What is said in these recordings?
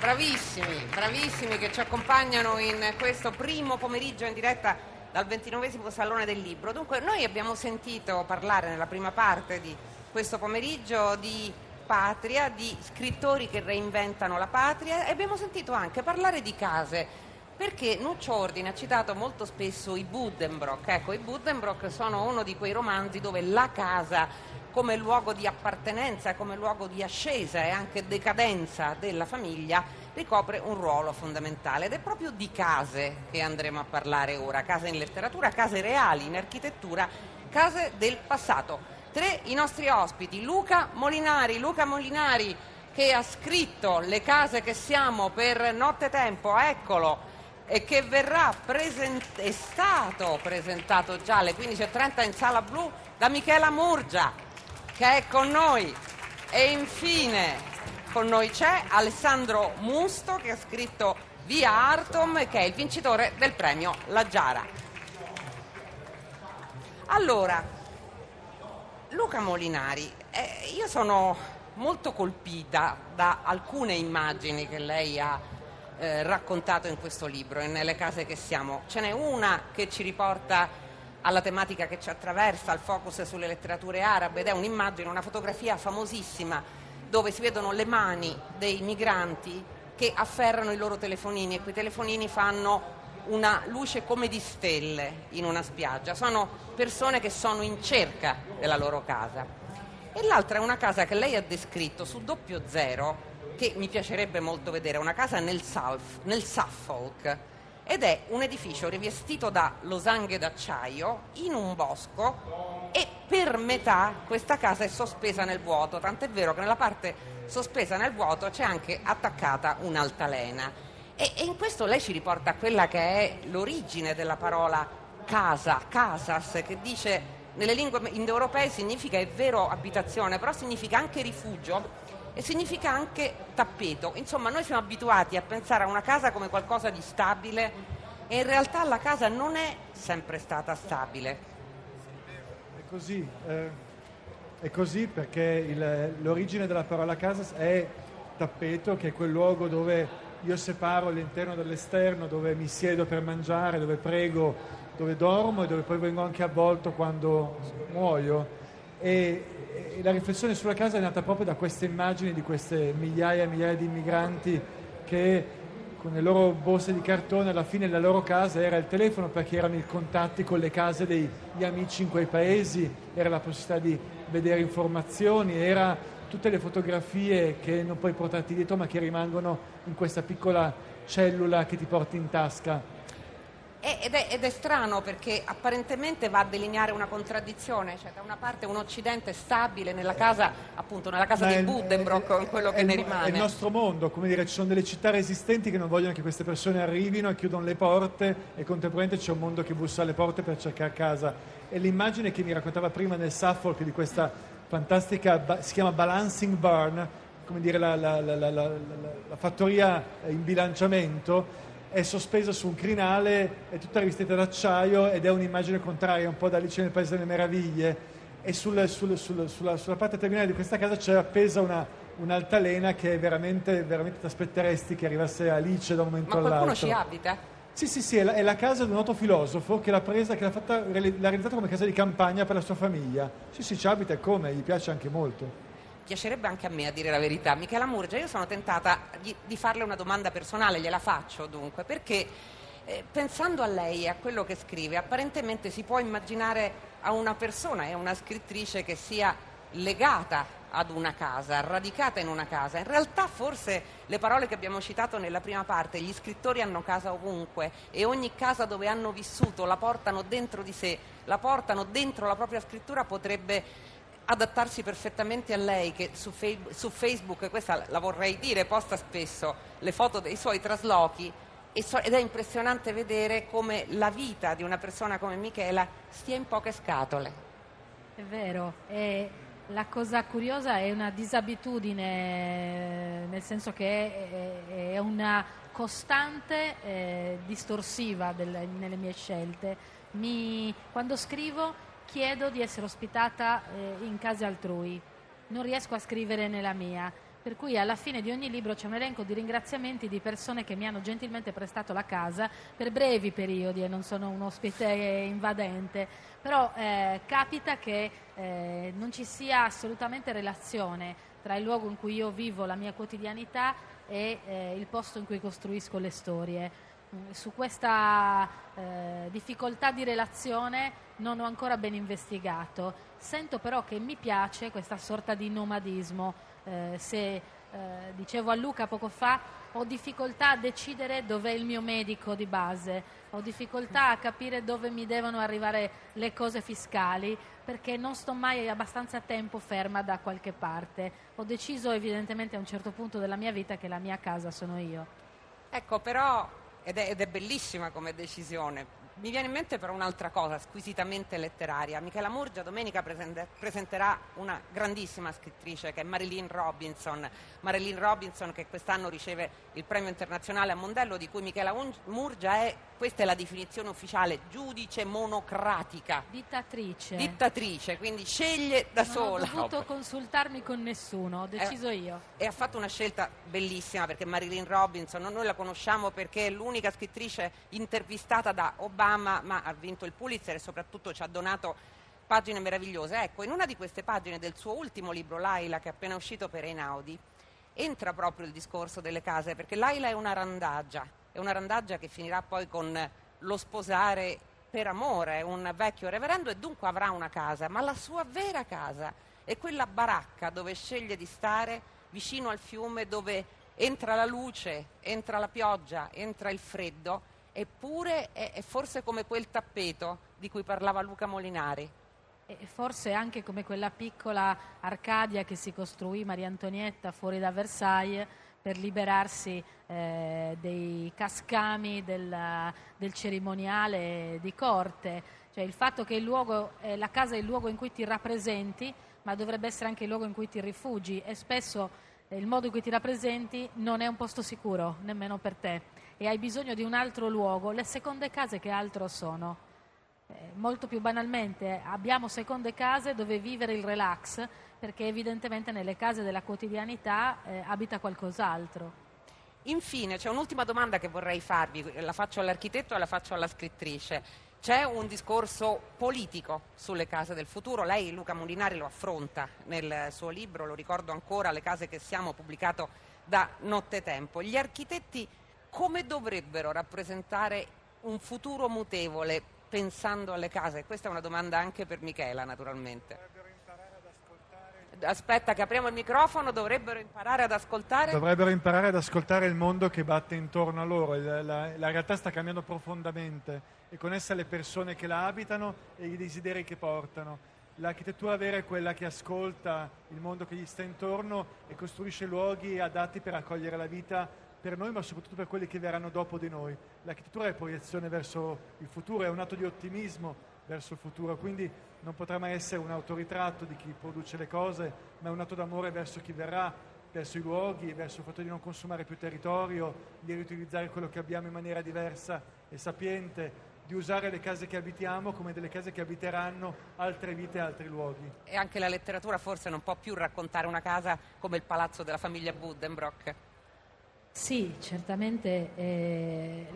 bravissimi, bravissimi che ci accompagnano in questo primo pomeriggio in diretta dal 29 Salone del Libro. Dunque, noi abbiamo sentito parlare nella prima parte di questo pomeriggio di patria, di scrittori che reinventano la patria e abbiamo sentito anche parlare di case perché Nuccio Ordine ha citato molto spesso i Buddenbrock. Ecco, i Buddenbrock sono uno di quei romanzi dove la casa come luogo di appartenenza, come luogo di ascesa e anche decadenza della famiglia, ricopre un ruolo fondamentale. Ed è proprio di case che andremo a parlare ora, case in letteratura, case reali in architettura, case del passato. Tre i nostri ospiti, Luca Molinari, Luca Molinari che ha scritto Le case che siamo per nottetempo, eccolo, e che verrà present- è stato presentato già alle 15.30 in sala blu da Michela Murgia che è con noi. E infine con noi c'è Alessandro Musto che ha scritto Via Artom che è il vincitore del premio La Giara. Allora, Luca Molinari, eh, io sono molto colpita da alcune immagini che lei ha eh, raccontato in questo libro e nelle case che siamo. Ce n'è una che ci riporta alla tematica che ci attraversa, al focus sulle letterature arabe ed è un'immagine, una fotografia famosissima dove si vedono le mani dei migranti che afferrano i loro telefonini e quei telefonini fanno una luce come di stelle in una spiaggia. Sono persone che sono in cerca della loro casa. E l'altra è una casa che lei ha descritto su doppio zero, che mi piacerebbe molto vedere, una casa nel, South, nel Suffolk, ed è un edificio rivestito da losanghe d'acciaio in un bosco e per metà questa casa è sospesa nel vuoto, tant'è vero che nella parte sospesa nel vuoto c'è anche attaccata un'altalena. E, e in questo lei ci riporta a quella che è l'origine della parola casa, casas, che dice nelle lingue indoeuropee significa, è vero, abitazione, però significa anche rifugio e significa anche tappeto. Insomma, noi siamo abituati a pensare a una casa come qualcosa di stabile e in realtà la casa non è sempre stata stabile. È così, eh, è così perché il, l'origine della parola casa è tappeto, che è quel luogo dove io separo l'interno dall'esterno, dove mi siedo per mangiare, dove prego, dove dormo e dove poi vengo anche avvolto quando muoio. E, e la riflessione sulla casa è nata proprio da queste immagini di queste migliaia e migliaia di immigranti che con le loro borse di cartone alla fine la loro casa era il telefono perché erano i contatti con le case degli amici in quei paesi, era la possibilità di vedere informazioni, era tutte le fotografie che non puoi portarti dietro ma che rimangono in questa piccola cellula che ti porti in tasca. Ed è, ed è, strano perché apparentemente va a delineare una contraddizione, cioè da una parte un Occidente stabile nella casa, appunto nella casa di Buddenbrock, quello che ne rimane. È il nostro mondo, come dire, ci sono delle città resistenti che non vogliono che queste persone arrivino e chiudono le porte e contemporaneamente c'è un mondo che bussa alle porte per cercare casa. E l'immagine che mi raccontava prima nel Suffolk di questa fantastica, si chiama Balancing Barn, come dire la, la, la, la fattoria in bilanciamento, è sospesa su un crinale, è tutta rivestita d'acciaio ed è un'immagine contraria, un po' da Alice nel Paese delle Meraviglie. E sul, sul, sul, sulla, sulla, parte terminale di questa casa c'è appesa una, un'altalena che veramente, veramente ti aspetteresti che arrivasse Alice da un momento all'altro. Ma qualcuno ci abita? Sì, sì, sì, è la, è la, casa di un noto filosofo che l'ha presa, che l'ha, fatta, l'ha realizzata come casa di campagna per la sua famiglia. Sì, sì, ci abita e come, gli piace anche molto piacerebbe anche a me a dire la verità. Michela Murgia, io sono tentata di, farle una domanda personale, gliela faccio dunque, perché eh, pensando a lei e a quello che scrive, apparentemente si può immaginare a una persona, è una scrittrice che sia legata ad una casa, radicata in una casa. In realtà forse le parole che abbiamo citato nella prima parte, gli scrittori hanno casa ovunque e ogni casa dove hanno vissuto la portano dentro di sé, la portano dentro la propria scrittura potrebbe adattarsi perfettamente a lei che su, fe- su, Facebook, questa la vorrei dire, posta spesso le foto dei suoi traslochi ed è impressionante vedere come la vita di una persona come Michela stia in poche scatole. È vero, e la cosa curiosa è una disabitudine, nel senso che è, una costante eh, distorsiva del, nelle mie scelte. Mi, quando scrivo chiedo di essere ospitata eh, in case altrui, non riesco a scrivere nella mia. Per cui alla fine di ogni libro c'è un elenco di ringraziamenti di persone che mi hanno gentilmente prestato la casa per brevi periodi e non sono un ospite invadente, però eh, capita che eh, non ci sia assolutamente relazione tra il luogo in cui io vivo la mia quotidianità e eh, il posto in cui costruisco le storie. Mm, su questa eh, difficoltà di relazione non ho ancora ben investigato. Sento però che mi piace questa sorta di nomadismo eh, se eh, dicevo a Luca poco fa, ho difficoltà a decidere dov'è il mio medico di base, ho difficoltà a capire dove mi devono arrivare le cose fiscali perché non sto mai abbastanza tempo ferma da qualche parte. Ho deciso evidentemente a un certo punto della mia vita che la mia casa sono io. Ecco, però, ed è, ed è bellissima come decisione, mi viene in mente però un'altra cosa squisitamente letteraria. Michela Murgia domenica presenterà una grandissima scrittrice che è Marilyn Robinson. Marilyn Robinson che quest'anno riceve il premio internazionale a Mondello di cui Michela Murgia è questa è la definizione ufficiale, giudice monocratica. Dittatrice. Dittatrice, quindi sceglie da non sola. Non ho dovuto consultarmi con nessuno, ho deciso eh, io. E ha fatto una scelta bellissima perché Marilyn Robinson, noi la conosciamo perché è l'unica scrittrice intervistata da Obama, ma ha vinto il Pulitzer e soprattutto ci ha donato pagine meravigliose. Ecco, in una di queste pagine del suo ultimo libro, Laila, che è appena uscito per Einaudi, entra proprio il discorso delle case, perché Laila è una randaggia è una randaggia che finirà poi con lo sposare per amore un vecchio reverendo e dunque avrà una casa, ma la sua vera casa è quella baracca dove sceglie di stare vicino al fiume dove entra la luce, entra la pioggia, entra il freddo, eppure è, è forse come quel tappeto di cui parlava Luca Molinari. E forse anche come quella piccola Arcadia che si costruì Maria Antonietta fuori da Versailles per liberarsi eh, dei cascami del, del, cerimoniale di corte, cioè il fatto che il luogo, eh, la casa è il luogo in cui ti rappresenti, ma dovrebbe essere anche il luogo in cui ti rifugi. E spesso eh, il modo in cui ti rappresenti non è un posto sicuro, nemmeno per te, e hai bisogno di un altro luogo. Le seconde case che altro sono? Eh, molto più banalmente, abbiamo seconde case dove vivere il relax, perché evidentemente nelle case della quotidianità eh, abita qualcos'altro. Infine, c'è un'ultima domanda che vorrei farvi, la faccio all'architetto e la faccio alla scrittrice. C'è un discorso politico sulle case del futuro, lei Luca Molinari lo affronta nel suo libro, lo ricordo ancora, Le case che siamo, pubblicato da Nottetempo. Gli architetti come dovrebbero rappresentare un futuro mutevole pensando alle case? Questa è una domanda anche per Michela, naturalmente. Aspetta che apriamo il microfono, dovrebbero imparare ad ascoltare. Dovrebbero imparare ad ascoltare il mondo che batte intorno a loro. La, la, la realtà sta cambiando profondamente e con essa le persone che la abitano e i desideri che portano. L'architettura vera è quella che ascolta il mondo che gli sta intorno e costruisce luoghi adatti per accogliere la vita per noi, ma soprattutto per quelli che verranno dopo di noi. L'architettura è proiezione verso il futuro, è un atto di ottimismo verso il futuro, quindi non potrà mai essere un autoritratto di chi produce le cose, ma è un atto d'amore verso chi verrà, verso i luoghi, verso il fatto di non consumare più territorio, di riutilizzare quello che abbiamo in maniera diversa e sapiente, di usare le case che abitiamo come delle case che abiteranno altre vite e altri luoghi. E anche la letteratura forse non può più raccontare una casa come il palazzo della famiglia Buddenbrock. Sì, certamente eh,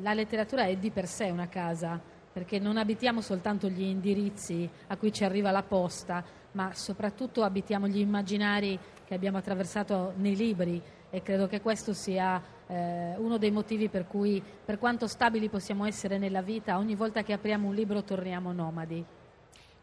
la letteratura è di per sé una casa, perché non abitiamo soltanto gli indirizzi a cui ci arriva la posta, ma soprattutto abitiamo gli immaginari che abbiamo attraversato nei libri e credo che questo sia eh, uno dei motivi per cui, per quanto stabili possiamo essere nella vita, ogni volta che apriamo un libro torniamo nomadi.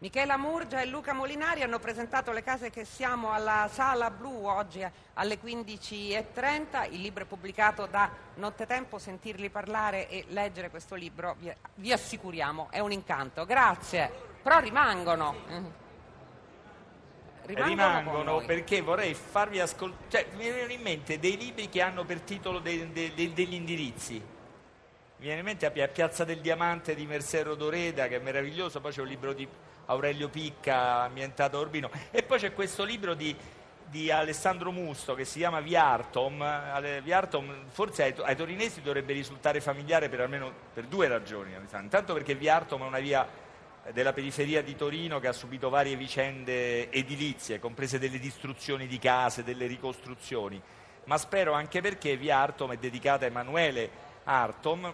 Michela Murgia e Luca Molinari hanno presentato le case che siamo alla Sala Blu oggi alle 15.30. Il libro è pubblicato da Nottetempo. Sentirli parlare e leggere questo libro, vi, vi assicuriamo, è un incanto. Grazie. Però rimangono. Rimangono, rimangono perché vorrei farvi ascoltare. Cioè, mi vengono in mente dei libri che hanno per titolo de, de, de, degli indirizzi mi viene in mente a Piazza del Diamante di Mercero Doreda, che è meraviglioso, poi c'è un libro di Aurelio Picca ambientato a Urbino, e poi c'è questo libro di, di Alessandro Musto che si chiama Viartom. Viartom forse ai, ai, torinesi dovrebbe risultare familiare per almeno per due ragioni. Intanto perché Viartom è una via della periferia di Torino che ha subito varie vicende edilizie, comprese delle distruzioni di case, delle ricostruzioni, ma spero anche perché Via Artom è dedicata a Emanuele Artom,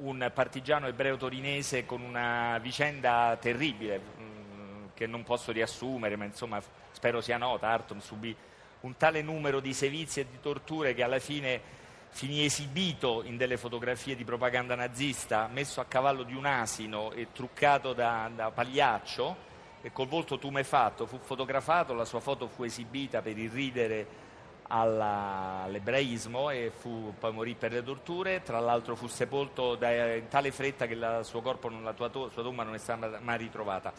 un partigiano ebreo torinese con una vicenda terribile mm, che non posso riassumere, ma insomma spero sia nota. Artom subì un tale numero di sevizie e di torture che alla fine finì esibito in delle fotografie di propaganda nazista, messo a cavallo di un asino e truccato da, da Pagliaccio e col volto tumefatto, fu fotografato, la sua foto fu esibita per irridere alla, all'ebraismo e fu, poi morì per le torture, tra l'altro fu sepolto da, in tale fretta che la, suo corpo, la tua, sua tomba non è stata mai ritrovata.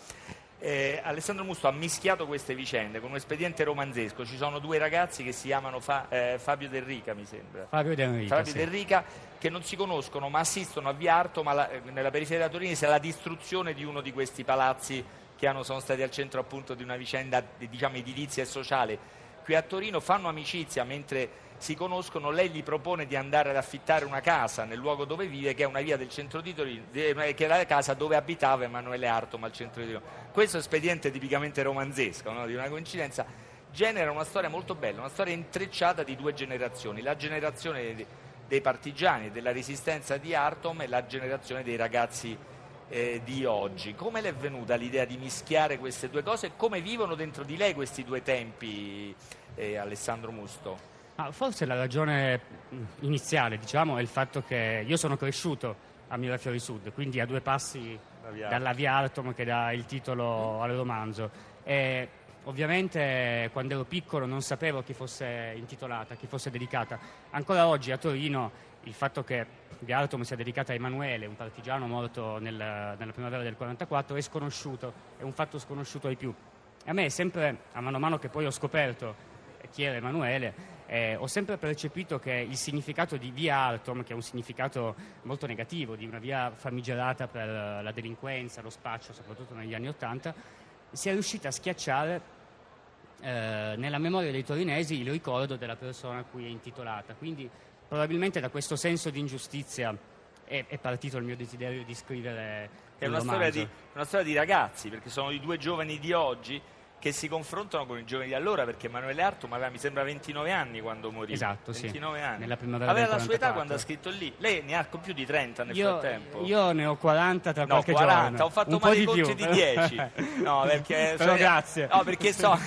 Eh, Alessandro Musto ha mischiato queste vicende con un espediente romanzesco. Ci sono due ragazzi che si chiamano Fa, eh, Fabio Del Rica, mi sembra. Fabio Del Rica, Fabio sì. Del Rica che non si conoscono ma assistono a Viarto, ma la, nella periferia torinese, alla distruzione di uno di questi palazzi che hanno, sono stati al centro appunto di una vicenda diciamo, edilizia e sociale. Qui a Torino fanno amicizia mentre si conoscono, lei gli propone di andare ad affittare una casa nel luogo dove vive, che è una via del centro di Torino, che è la casa dove abitava Emanuele Artom al centro di Torino. Questo espediente tipicamente romanzesco, no? di una coincidenza, genera una storia molto bella, una storia intrecciata di due generazioni, la generazione dei partigiani, della resistenza di Artom e la generazione dei ragazzi eh, di oggi. Come le è venuta l'idea di mischiare queste due cose e come vivono dentro di lei questi due tempi, eh, Alessandro Musto? Ah, forse la ragione iniziale diciamo, è il fatto che io sono cresciuto a Mirafiori Sud, quindi a due passi via. dalla via Altom che dà il titolo al romanzo. E ovviamente quando ero piccolo non sapevo chi fosse intitolata, chi fosse dedicata. Ancora oggi a Torino il fatto che Altom sia dedicata a Emanuele, un partigiano morto nel, nella primavera del 44, è sconosciuto, è un fatto sconosciuto ai più. A me è sempre, a mano a mano che poi ho scoperto chi era Emanuele, eh, ho sempre percepito che il significato di via Altom, che è un significato molto negativo, di una via famigerata per la delinquenza, lo spaccio, soprattutto negli anni Ottanta, sia riuscita a schiacciare eh, nella memoria dei torinesi il ricordo della persona a cui è intitolata. Quindi probabilmente da questo senso di ingiustizia è, è partito il mio desiderio di scrivere è una storia di, una storia di ragazzi, perché sono i due giovani di oggi che si confrontano con i giovani di allora perché Emanuele Artum aveva mi sembra 29 anni quando morì esatto 29 sì. anni. Nella primavera aveva la sua età quando ha scritto lì. Lei ne ha più di 30 nel io, frattempo. io ne ho 40 tra no, qualche 40 giorno. ho fatto un male i conti di 10 no perché però grazie. no perché so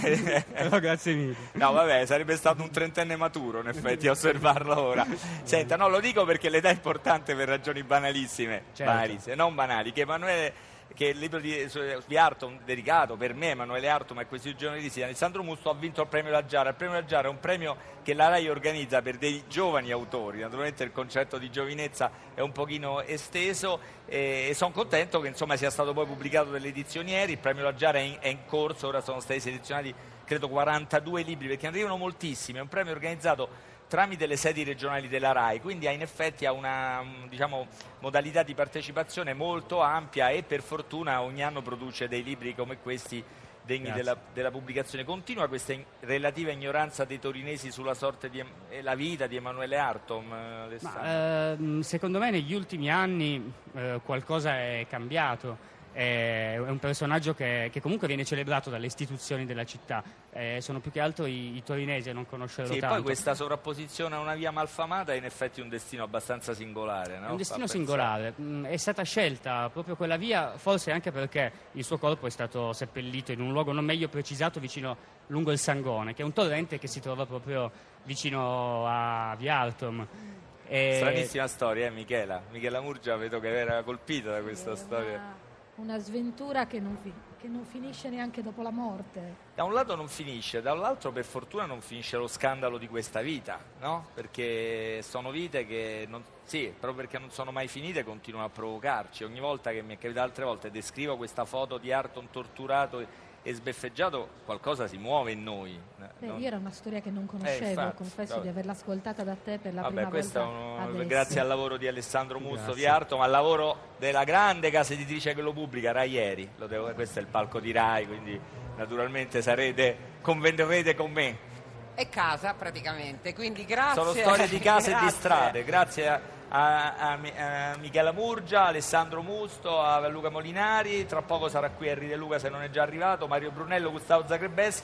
però grazie mille. No vabbè sarebbe stato un trentenne maturo in effetti a osservarlo ora. Senta no lo dico perché l'età è importante per ragioni banalissime. Certo. banalissime non banali che Emanuele che il libro di, di Arton dedicato per me, Emanuele Arton e questi giornalisti, Alessandro Musto ha vinto il premio La Giara. Il premio La Giara è un premio che la RAI organizza per dei giovani autori, naturalmente il concetto di giovinezza è un pochino esteso e, sono contento che insomma, sia stato poi pubblicato dalle edizioni ieri, il premio La Giara è in, è in corso, ora sono stati selezionati credo 42 libri perché arrivano moltissimi, è un premio organizzato tramite le sedi regionali della RAI, quindi in effetti ha una diciamo, modalità di partecipazione molto ampia e per fortuna ogni anno produce dei libri come questi degni della, della, pubblicazione. Continua questa in, relativa ignoranza dei torinesi sulla sorte e eh, la vita di Emanuele Artom? Ma, ehm, secondo me negli ultimi anni eh, qualcosa è cambiato è un personaggio che, che, comunque viene celebrato dalle istituzioni della città. Eh, sono più che altro i, i torinesi a non conoscerlo sì, tanto. Poi questa sovrapposizione a una via malfamata è in effetti un destino abbastanza singolare. No? È un destino singolare. Mm, è stata scelta proprio quella via, forse anche perché il suo corpo è stato seppellito in un luogo non meglio precisato vicino lungo il Sangone, che è un torrente che si trova proprio vicino a Via Altom. E... Stranissima storia, eh, Michela. Michela Murgia vedo che era colpita da questa storia una sventura che non, fi- che non, finisce neanche dopo la morte. Da un lato non finisce, dall'altro per fortuna non finisce lo scandalo di questa vita, no? Perché sono vite che, non, sì, proprio perché non sono mai finite continuano a provocarci. Ogni volta che mi è capitato altre volte descrivo questa foto di Arton torturato e sbeffeggiato, qualcosa si muove in noi. Beh, non... Io era una storia che non conoscevo, eh, infatti, confesso vabbè. di averla ascoltata da te per la vabbè, prima volta. Un... Grazie al lavoro di Alessandro Musto Viarto, ma al lavoro della grande casa editrice che lo pubblica, Rai Ieri. Devo... questo è il palco di Rai, quindi naturalmente sarete, convendrete con me. È casa praticamente, quindi grazie. Sono storie di case e di strade, grazie a a, a, a, Michela Murgia, Alessandro Musto, a Luca Molinari, tra poco sarà qui Henry De Luca se non è già arrivato, Mario Brunello, Gustavo Zagrebeschi.